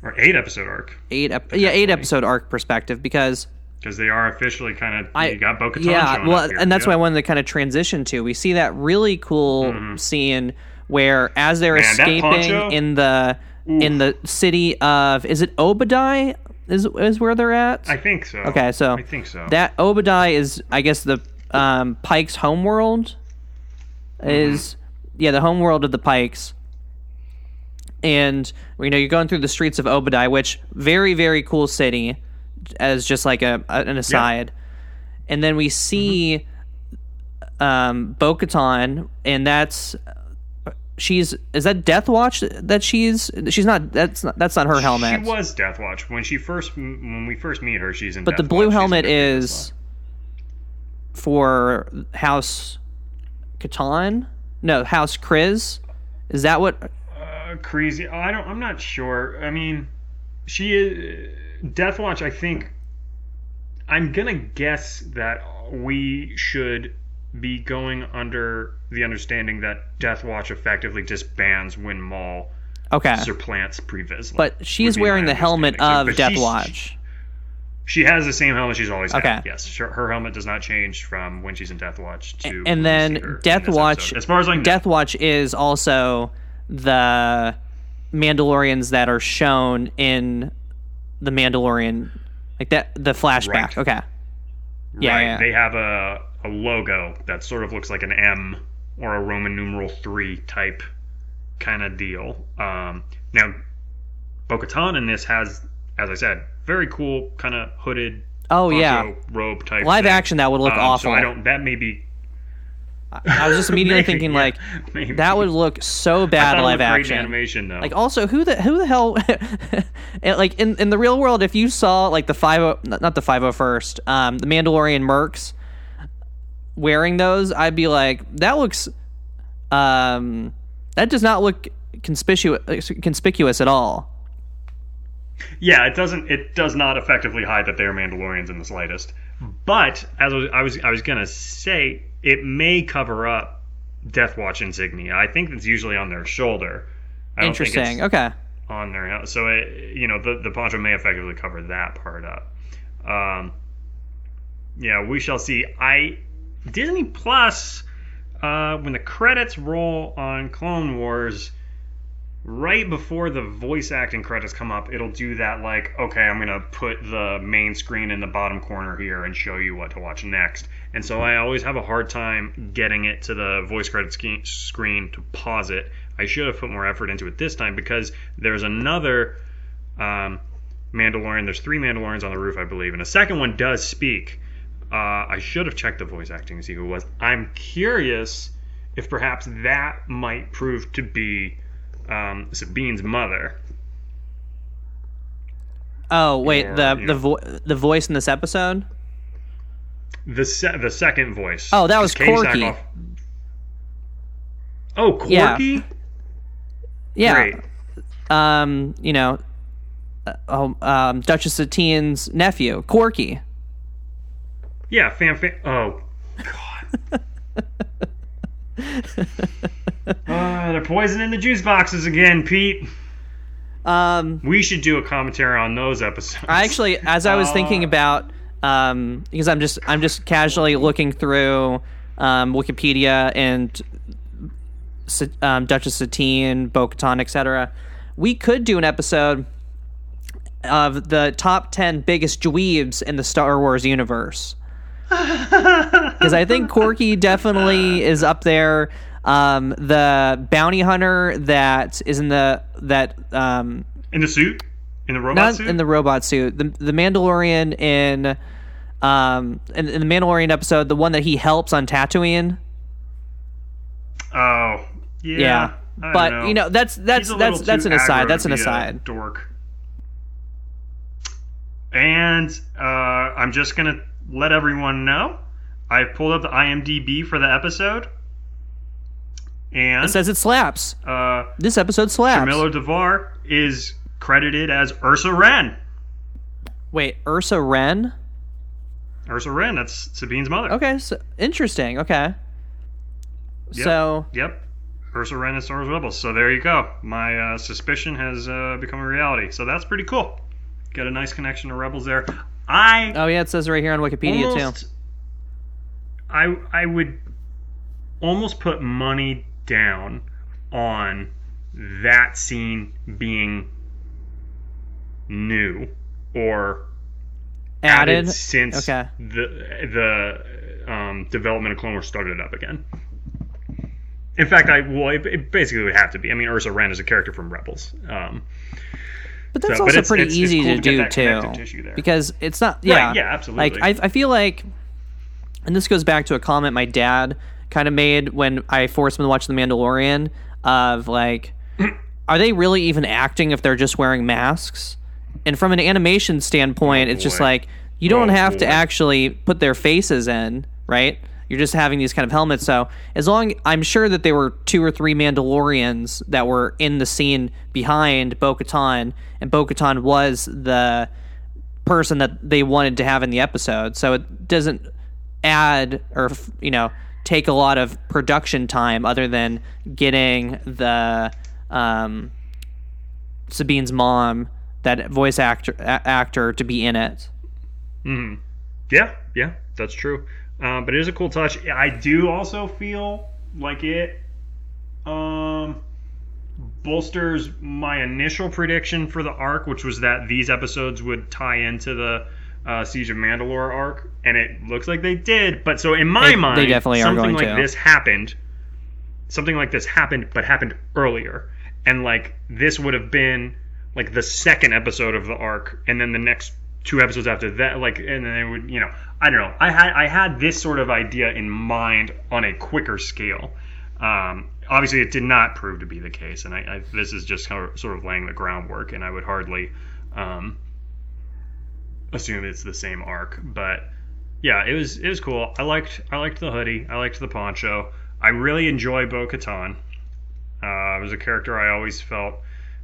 or eight episode arc. Eight, ep- yeah, eight episode arc perspective because because they are officially kind of I got bo Yeah, well, and that's what I wanted to kind of transition to. We see that really cool mm-hmm. scene where as they're Man, escaping in the in the city of is it Oba Diah is is where they're at? I think so. Okay, so I think so. That Oba Diah is I guess the um, Pike's homeworld is mm-hmm. yeah the homeworld of the Pikes. And you know you're going through the streets of Oba Diah, which very very cool city, as just like a, an aside. And then we see mm-hmm. um, Bo-Katan, and that's she's is that Death Watch that she's she's not that's not that's not her helmet. She was Death Watch when she first when we first meet her. She's in. But Death the blue Watch. helmet is for House Katan? No, House Kryze. Is that what? Uh, Kryze. I don't. I'm not sure. I mean, she is Deathwatch. I think. I'm gonna guess that we should be going under the understanding that Deathwatch effectively disbands when Maul okay. supplants Pre Vizsla. But she's wearing the helmet of Deathwatch. She has the same helmet she's always okay. had. Yes, her helmet does not change from when she's in Death Watch to. And then Death Watch, as far as I know, Death Watch is also the Mandalorians that are shown in the Mandalorian, like that the flashback. Right. Okay. Yeah, right. yeah, They have a a logo that sort of looks like an M or a Roman numeral three type kind of deal. Um, now, Bo-Katan in this has, as I said, very cool kind of hooded. Oh yeah, robe type. Live thing. action that would look um, awful. So I don't. That may be. I was just immediately maybe, thinking like yeah, that would look so bad live action. animation though. Like also who the who the hell like in in the real world if you saw like the 50 not the 501st um the Mandalorian mercs wearing those I'd be like that looks um that does not look conspicuous conspicuous at all. Yeah, it doesn't. It does not effectively hide that they're Mandalorians in the slightest. But as I was, I was, gonna say, it may cover up Death Watch insignia. I think it's usually on their shoulder. I don't think it's Interesting. Okay. on their so it, you know the the poncho may effectively cover that part up. Um, yeah, we shall see. I Disney Plus uh, when the credits roll on Clone Wars. Right before the voice acting credits come up, it'll do that like, okay, I'm gonna put the main screen in the bottom corner here and show you what to watch next. And so I always have a hard time getting it to the voice credit screen to pause it. I should have put more effort into it this time because there's another um, Mandalorian. There's three Mandalorians on the roof, I believe, and a second one does speak. Uh, I should have checked the voice acting to see who it was. I'm curious if perhaps that might prove to be um, Sabine's mother. Oh wait, Or, the the know. vo- the voice in this episode. The se- the second voice. Oh, that was Katee Korkie. Sackhoff- Oh, Yeah. Korkie. Yeah. Great. Um, you know, uh, oh, um, Duchess Satine's nephew, Korkie. Yeah, fan, fan. Oh, God. uh, they're poisoning the juice boxes again, Pete. Um, We should do a commentary on those episodes. I actually, as I was thinking Uh, about, um, because I'm just I'm just casually looking through um, Wikipedia and um, Duchess Satine, Bo-Katan, etc. We could do an episode of the top ten biggest dweebs in the Star Wars universe. Because I think Korkie definitely is up there. Um, the bounty hunter that is in the that um, in the suit, in the robot not suit. in the robot suit. The the Mandalorian in um in, in the Mandalorian episode, the one that he helps on Tatooine. oh, yeah. Yeah, but don't you know that's that's that's that's an aside. That's an aside. Dork. And uh, I'm just gonna let everyone know. I've pulled up the IMDb for the episode, and It says it slaps. uh, This episode slaps. Miller Devar is credited as Ursa Wren. Wait, Ursa Wren. Ursa Wren, that's Sabine's mother. Okay, so interesting. Okay. Yep. So Yep. Ursa Wren is Star Wars Rebels. So there you go. My uh, suspicion has uh, become a reality. So that's pretty cool. Got a nice connection to Rebels there. I oh yeah, it says right here on Wikipedia almost, too. I I would almost put money down on that scene being new or Added. since Okay. the the um, development of Clone Wars started up again. In fact, I well, it, it basically would have to be. I mean, Ursa Wren is a character from Rebels. Um, But that's So- but also it's- pretty it's- it's easy cool to to do too, because it's not. Yeah, yeah, absolutely. Like I, I feel like, and this goes back to a comment my dad kind of made when I forced him to watch The Mandalorian. Of like, are they really even acting if they're just wearing masks? And from an animation standpoint, it's just oh, like you don't Oh, have to actually put their faces in, right? You're just having these kind of helmets. So as long I'm sure that there were two or three Mandalorians that were in the scene behind Bo-Katan, and Bo-Katan was the person that they wanted to have in the episode. So it doesn't add or you know take a lot of production time other than getting the um, Sabine's mom, that voice actor actor, to be in it. Hmm. Yeah, yeah, that's true. Um, but it is a cool touch. I do also feel like it um, bolsters my initial prediction for the arc, which was that these episodes would tie into the uh, Siege of Mandalore arc, and it looks like they did. But so in my They- mind, they definitely something like to. this happened. Something like this happened, but happened earlier, and like this would have been like the second episode of the arc, and then the next two episodes after that, like, and then it would, you know, I don't know. I had I had this sort of idea in mind on a quicker scale. Um, obviously, it did not prove to be the case, and I, I this is just kind of, sort of laying the groundwork, and I would hardly um, assume it's the same arc, but yeah, it was it was cool. I liked I liked the hoodie. I liked the poncho. I really enjoy Bo Katan. Uh, it was a character I always felt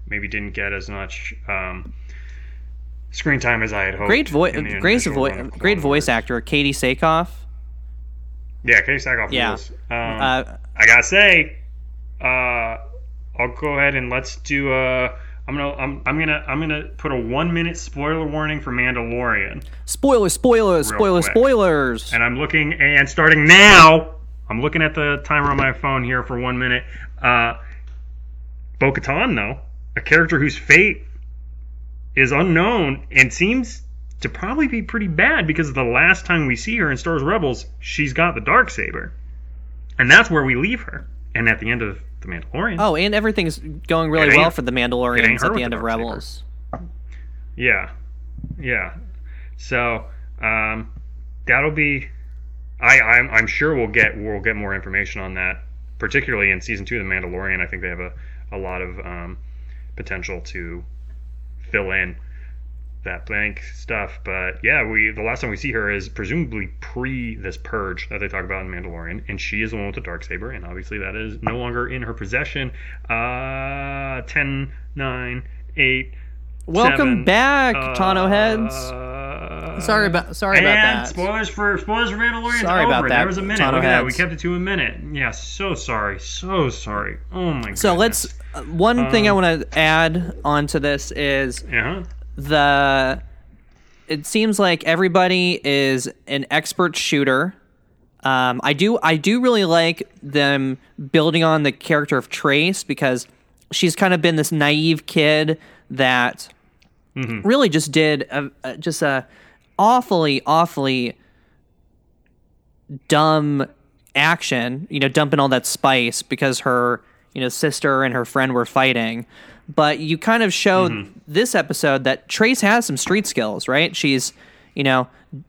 maybe didn't get as much um, screen time as I had hoped. Great voice, great voice, great voice actor, Katee Sackhoff. Yeah, Katee Sackhoff Yeah. Um, Uh, I gotta say, uh, I'll go ahead and let's do a. I'm gonna I'm, I'm gonna I'm gonna put a one minute spoiler warning for Mandalorian, Spoilers, spoilers, spoilers, quick. spoilers. and I'm looking and starting now. I'm looking at the timer on my phone here for one minute. Uh, Bo-Katan, though, a character whose fate is unknown and seems to probably be pretty bad because the last time we see her in Star Wars Rebels, she's got the dark saber, and that's where we leave her. And at the end of the Mandalorian, Oh, and everything's going really well for the Mandalorians at the end the of dark saber. Rebels. Yeah, yeah. So um, that'll be. I I'm, I'm sure we'll get we'll get more information on that, particularly in season two of the Mandalorian. I think they have a a lot of um, potential to fill in that blank stuff. But yeah, we the last time we see her is presumably pre this purge that they talk about in Mandalorian, and she is the one with the dark saber, and obviously that is no longer in her possession. Uh, 10, 9, 8. Welcome seven, back, Tano heads. Uh, Sorry about sorry and about that. spoilers for spoilers for Mandalorian. Sorry about over. that, There was a minute. Tano Look at that. We kept it to a minute. Yeah, so sorry, so sorry. Oh my god. So let's. Uh, one thing I want to add onto this is Yeah. the. It seems like everybody is an expert shooter. Um, I do I do really like them building on the character of Trace because she's kind of been this naive kid that really just did a, a, just a awfully awfully dumb action, you know, dumping all that spice because her, you know, sister and her friend were fighting. But you kind of showed this episode that Trace has some street skills, right? She's, you know,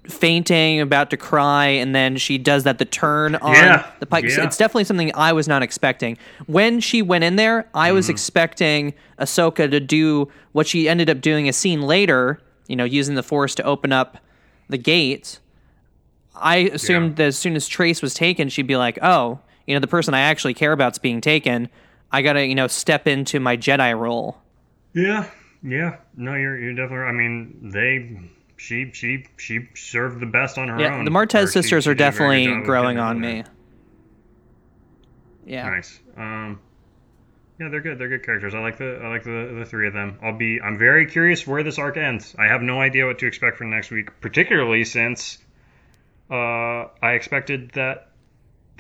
fainting, about to cry, and then she does that the turn on Yeah, the pike. yeah. It's definitely something I was not expecting. When she went in there, I Mm-hmm. was expecting Ahsoka to do what she ended up doing a scene later, you know, using the force to open up the gate. I assumed that as soon as Trace was taken, she'd be like, "Oh, you know, the person I actually care about's being taken. I gotta, you know, step into my Jedi role." Yeah. Yeah. No, you're you're definitely. I mean, they. She she she served the best on her Yeah, own. the Martez sisters she are did a very good definitely growing on me. Yeah. Nice. Um, yeah, they're good. They're good characters. I like the I like the the three of them. I'll be. I'm very curious where this arc ends. I have no idea what to expect for next week, particularly since uh, I expected that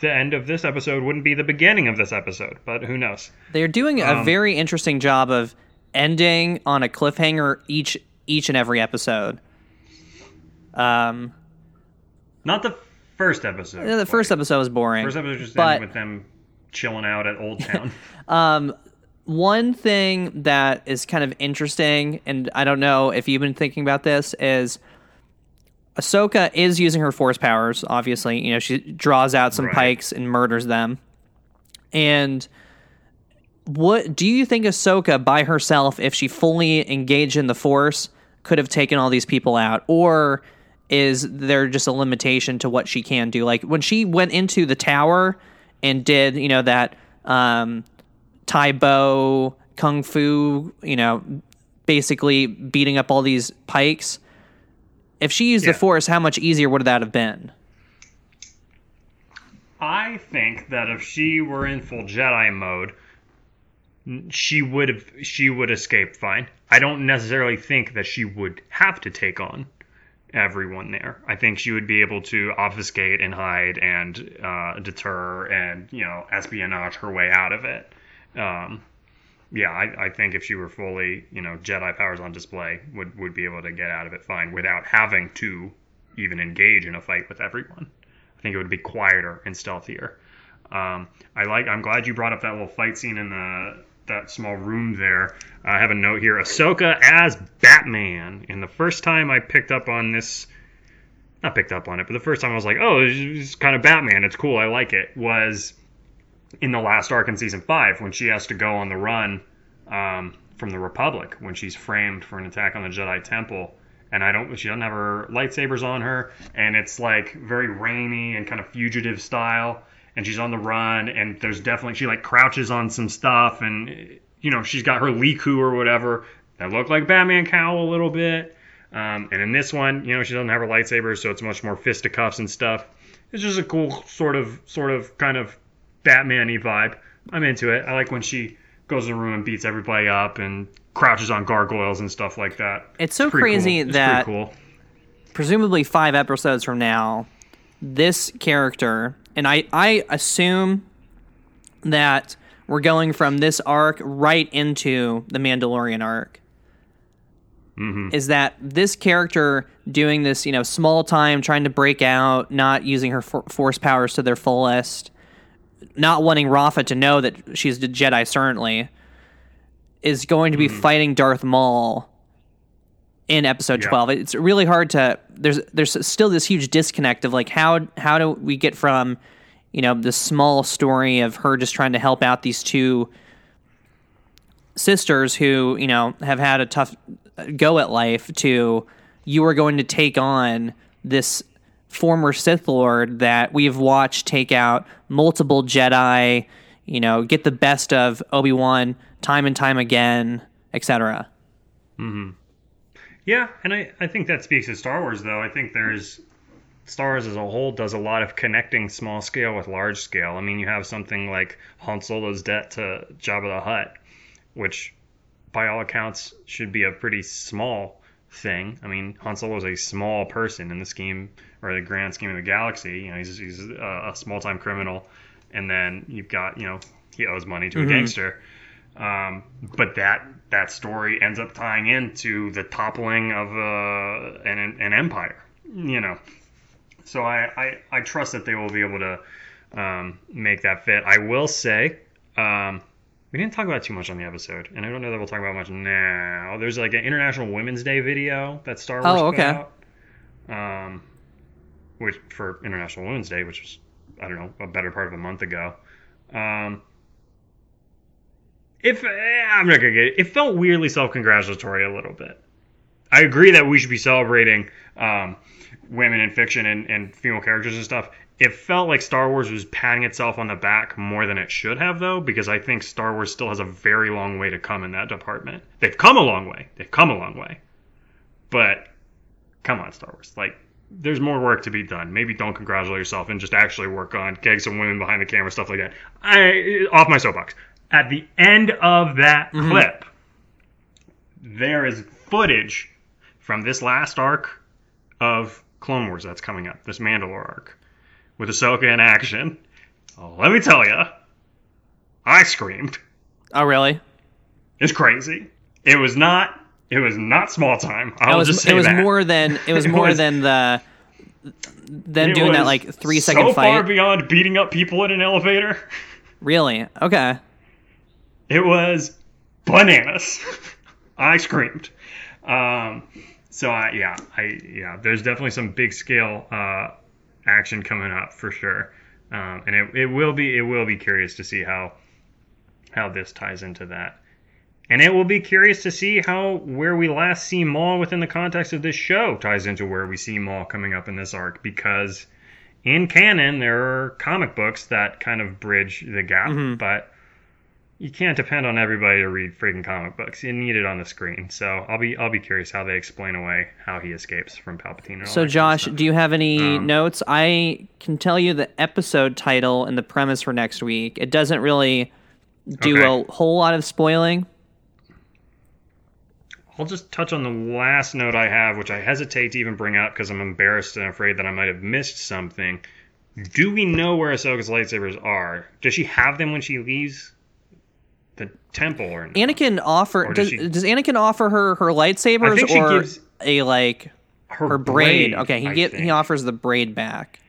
the end of this episode wouldn't be the beginning of this episode. But who knows? They're doing a Um, very interesting job of ending on a cliffhanger each each and every episode. Um, Not the first episode. the first episode was boring. First episode just but- with them chilling out at Old Town. Um, one thing that is kind of interesting, and I don't know if you've been thinking about this, is Ahsoka is using her force powers. Obviously, you know she draws out some Right. pikes and murders them. And what do you think Ahsoka by herself, if she fully engaged in the force, could have taken all these people out, or is there just a limitation to what she can do? Like when she went into the tower and did, you know, that um, Tae Bo kung fu, you know, basically beating up all these pikes. If she used Yeah. the force, how much easier would that have been? I think that if she were in full Jedi mode, she would have she would escape fine. I don't necessarily think that she would have to take on everyone there. I think she would be able to obfuscate and hide and uh, deter and you know espionage her way out of it. Um, yeah, I, I think if she were fully you know Jedi powers on display, would would be able to get out of it fine without having to even engage in a fight with everyone. I think it would be quieter and stealthier. Um, I like. I'm glad you brought up that little fight scene in the that small room there. I have a note here: Ahsoka as Batman. And the first time I picked up on this, not picked up on it, but the first time I was like, "Oh, it's kind of Batman. It's cool. I like it." Was in the last arc in season five when she has to go on the run um, from the Republic when she's framed for an attack on the Jedi Temple. And I don't. She doesn't have her lightsabers on her, and it's like very rainy and kind of fugitive style. And she's on the run, and there's definitely she like crouches on some stuff, and you know she's got her Lekku or whatever that look like Batman cowl a little bit. Um, and in this one, you know she doesn't have her lightsabers, so it's much more fisticuffs and stuff. It's just a cool sort of sort of kind of Batman-y vibe. I'm into it. I like when she goes in the room and beats everybody up and crouches on gargoyles and stuff like that. It's so pretty crazy cool. That cool. presumably five episodes from now, this character, and I, I assume that we're going from this arc right into the Mandalorian arc. Mm-hmm. Is that this character doing this, you know, small time, trying to break out, not using her for- force powers to their fullest, not wanting Rafa to know that she's a Jedi, certainly, is going to be hmm. fighting Darth Maul in episode Yeah. 12 it's really hard to there's there's still this huge disconnect of like how how do we get from you know the small story of her just trying to help out these two sisters who you know have had a tough go at life to you are going to take on this former Sith Lord that we've watched take out multiple Jedi, you know, get the best of Obi Wan time and time again, etc. Hmm. Yeah, and I, I think that speaks to Star Wars, though. I think there's Star Wars as a whole does a lot of connecting small scale with large scale. I mean, you have something like Han Solo's debt to Jabba the Hutt, which, by all accounts, should be a pretty small thing. I mean, Han Solo is a small person in the scheme or the grand scheme of the galaxy. You know, he's, he's a, a small time criminal, and then you've got you know he owes money to a gangster. Um, but that that story ends up tying into the toppling of uh, an, an empire, you know. So I, I, I trust that they will be able to um, make that fit. I will say, um, we didn't talk about it too much on the episode, and I don't know that we'll talk about much now. There's like an International Women's Day video that Star Wars Oh, put okay. out, um, which for International Women's Day, which was I don't know a better part of a month ago. Um, if eh, I'm not gonna get it, it felt weirdly self-congratulatory a little bit. I agree that we should be celebrating um, women in fiction and, and female characters and stuff. It felt like Star Wars was patting itself on the back more than it should have, though, because I think Star Wars still has a very long way to come in that department. They've come a long way. They've come a long way. But come on, Star Wars. Like, there's more work to be done. Maybe don't congratulate yourself and just actually work on getting some women behind the camera, stuff like that. I off my soapbox. At the end of that mm-hmm. clip, there is footage from this last arc of Clone Wars that's coming up, this Mandalore arc, with Ahsoka in action. Let me tell you, I screamed. Oh, really? It's crazy. It was not. It was not small time. It I'll was just say it was that. more than it was It more was- than the them doing that like three second so far beyond beating up people in an elevator. Really? Okay. It was bananas. I screamed. Um, so I, yeah, I yeah. There's definitely some big scale uh, action coming up for sure, um, and it, it will be it will be curious to see how how this ties into that, and it will be curious to see how where we last see Maul within the context of this show ties into where we see Maul coming up in this arc because in canon there are comic books that kind of bridge the gap, but you can't depend on everybody to read freaking comic books. You need it on the screen. So I'll be I'll be curious how they explain away how he escapes from Palpatine. So that kind of Josh, do you have any Um, notes? I can tell you the episode title and the premise for next week. It doesn't really do Okay. a whole lot of spoiling. I'll just touch on the last note I have, which I hesitate to even bring up because I'm embarrassed and afraid that I might have missed something. Do we know where Ahsoka's lightsabers are? Does she have them when she leaves temple or not? Anakin offer Or does, does she- does Anakin offer her her lightsabers I think she or a like her braid? Okay, he I get he offers the braid back.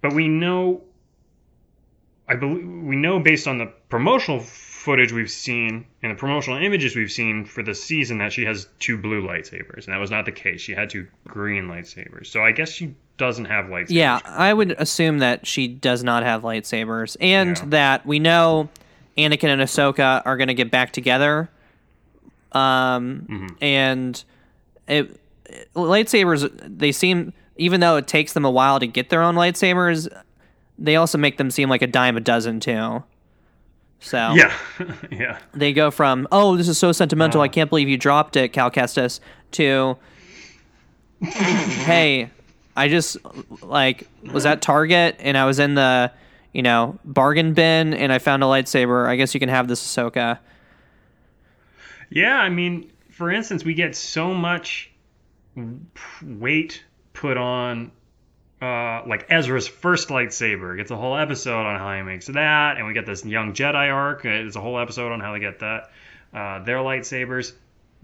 But we know, I believe we know based on the promotional footage we've seen and the promotional images we've seen for the season that she has two blue lightsabers, and that was not the case. She had two green lightsabers. So I guess she doesn't have lightsabers. Yeah, I would assume that she does not have lightsabers, and Yeah. that we know Anakin and Ahsoka are going to get back together. Um, Mm-hmm. and it, lightsabers they seem even though it takes them a while to get their own lightsabers, they also make them seem like a dime a dozen too. So Yeah, yeah. they go from oh this is so sentimental Uh. i can't believe you dropped it cal kestis to hey i just like was at target and i was in the you know, bargain bin and I found a lightsaber. I guess you can have this Ahsoka. Yeah, I mean, for instance, we get so much weight put on uh, like Ezra's first lightsaber. Gets a whole episode on how he makes that, and we get this young Jedi arc. It's a whole episode on how they get that. Uh, their lightsabers.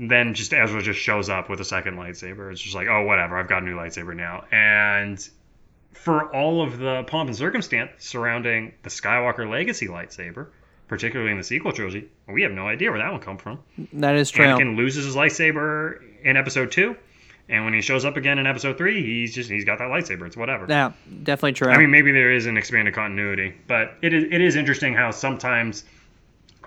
Then just Ezra just shows up with a second lightsaber. It's just like, oh, whatever. I've got a new lightsaber now. And for all of the pomp and circumstance surrounding the Skywalker Legacy lightsaber, particularly in the sequel trilogy, we have no idea where that one come from. That is true. Anakin loses his lightsaber in Episode Two, and when he shows up again in Episode Three, he's just he's got that lightsaber. It's whatever. Yeah, definitely true. I mean, maybe there is an expanded continuity, but it is it is interesting how sometimes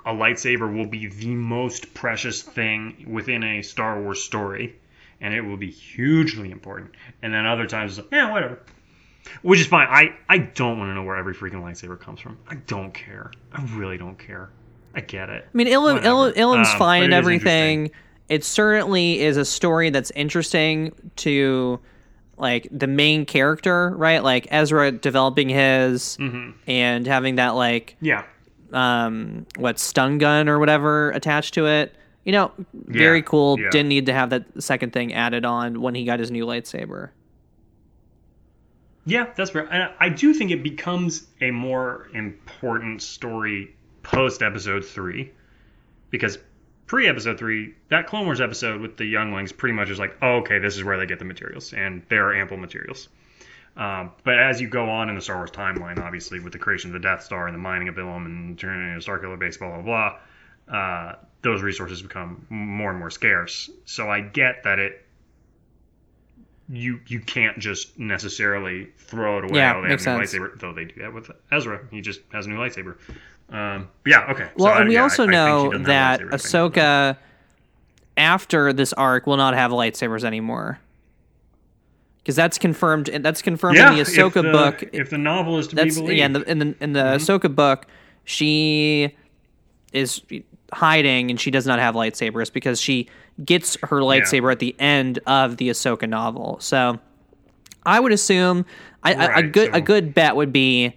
a lightsaber will be the most precious thing within a Star Wars story, and it will be hugely important. And then other times, it's yeah, whatever. Which is fine. I, I don't want to know where every freaking lightsaber comes from. I don't care. I really don't care. I get it. I mean, Ilum, Whatever. Ilum, Ilum's Um, fine and everything. It certainly is a story that's interesting to like the main character, right? Like Ezra developing his Mm-hmm. and having that like Yeah. um what stun gun or whatever attached to it. You know, very Yeah, cool. yeah. Didn't need to have that second thing added on when he got his new lightsaber. Yeah, that's fair. And I do think it becomes a more important story post episode three, because pre episode three, that Clone Wars episode with the younglings pretty much is like, oh, okay, this is where they get the materials, and there are ample materials. Um, but as you go on in the Star Wars timeline, obviously with the creation of the Death Star and the mining of Ilum and turning into Starkiller Base, blah blah blah, uh, those resources become more and more scarce. So I get that it you you can't just necessarily throw it away. Yeah, oh, they makes have sense. lightsaber. Though they do that with Ezra, he just has a new lightsaber. Um, yeah, okay. So Well, I- and we yeah, also I know a that lightsaber thing. Ahsoka, after this arc, will not have lightsabers anymore. Because that's confirmed. That's confirmed Yeah, in the if Ahsoka the- book. If the novel is to be believed, yeah. In the in the, in the Ahsoka book, she is hiding and she does not have lightsabers because she gets her lightsaber at the end of the Ahsoka novel. So I would assume I, I- a Right, good a so- good bet would be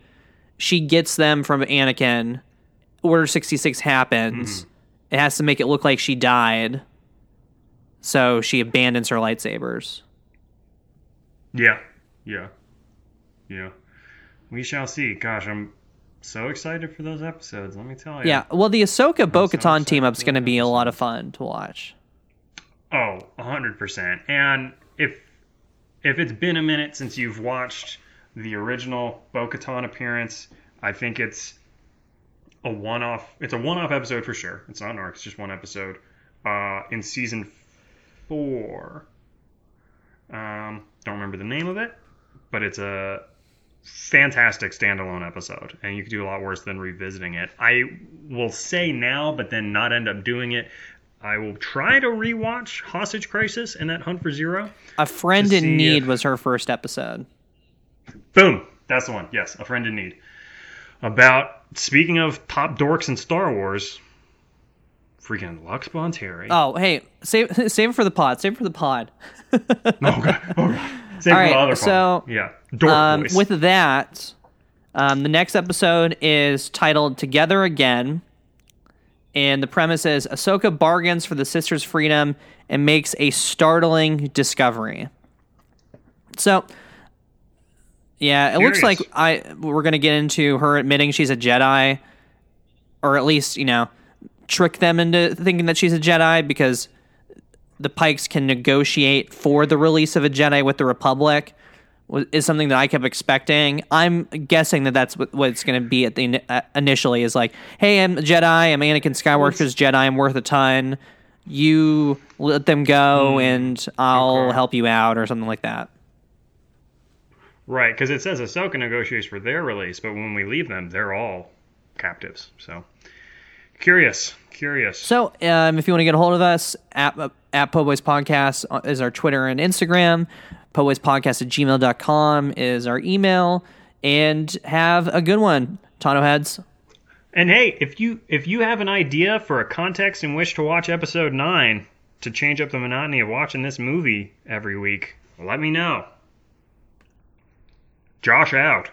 she gets them from Anakin. Order sixty six happens. Mm-hmm. It has to make it look like she died. So she abandons her lightsabers. Yeah, yeah, yeah. We shall see. Gosh, I'm so excited for those episodes. Let me tell you. Yeah, well, the Ahsoka Bo Katan excited team up's going to be a lot of fun to watch. Oh, hundred percent. And if if it's been a minute since you've watched the original Bo-Katan appearance, I think it's a one-off. It's a one-off episode for sure. It's not an arc. It's just one episode. Uh, in season four. Um, don't remember the name of it, but it's a fantastic standalone episode, and you could do a lot worse than revisiting it. I will say now, but then not end up doing it. I will try to rewatch Hostage Crisis and that Hunt for Ziro. A Friend in Need if- was her first episode. Boom, that's the one. Yes, A Friend in Need. About speaking of top dorks in Star Wars, freaking Lux Bonteri. Eh? Oh, hey, save save it for the pod. Save it for the pod. oh god, oh god. Save All right, so, yeah, Um, with that, um, the next episode is titled "Together Again," and the premise is Ahsoka bargains for the sisters' freedom and makes a startling discovery. So, yeah, it looks like I we're gonna get into her admitting she's a Jedi, or at least you know trick them into thinking that she's a Jedi because the Pikes can negotiate for the release of a Jedi with the Republic is something that I kept expecting. I'm guessing that that's what, what it's going to be at the uh, initially is like, hey, I'm a Jedi, I'm Anakin Skywalker's Jedi, I'm worth a ton. You let them go, and I'll okay. help you out, or something like that. right, because it says Ahsoka negotiates for their release, but when we leave them, they're all captives. So curious, curious. So, um, if you want to get a hold of us, at, at Po Boys Podcast uh, is our Twitter and Instagram. Po Boys Podcast at gmail.com is our email. And have a good one, Tano Heads. And hey, if you if you have an idea for a context in which to watch episode nine to change up the monotony of watching this movie every week, let me know. Josh out.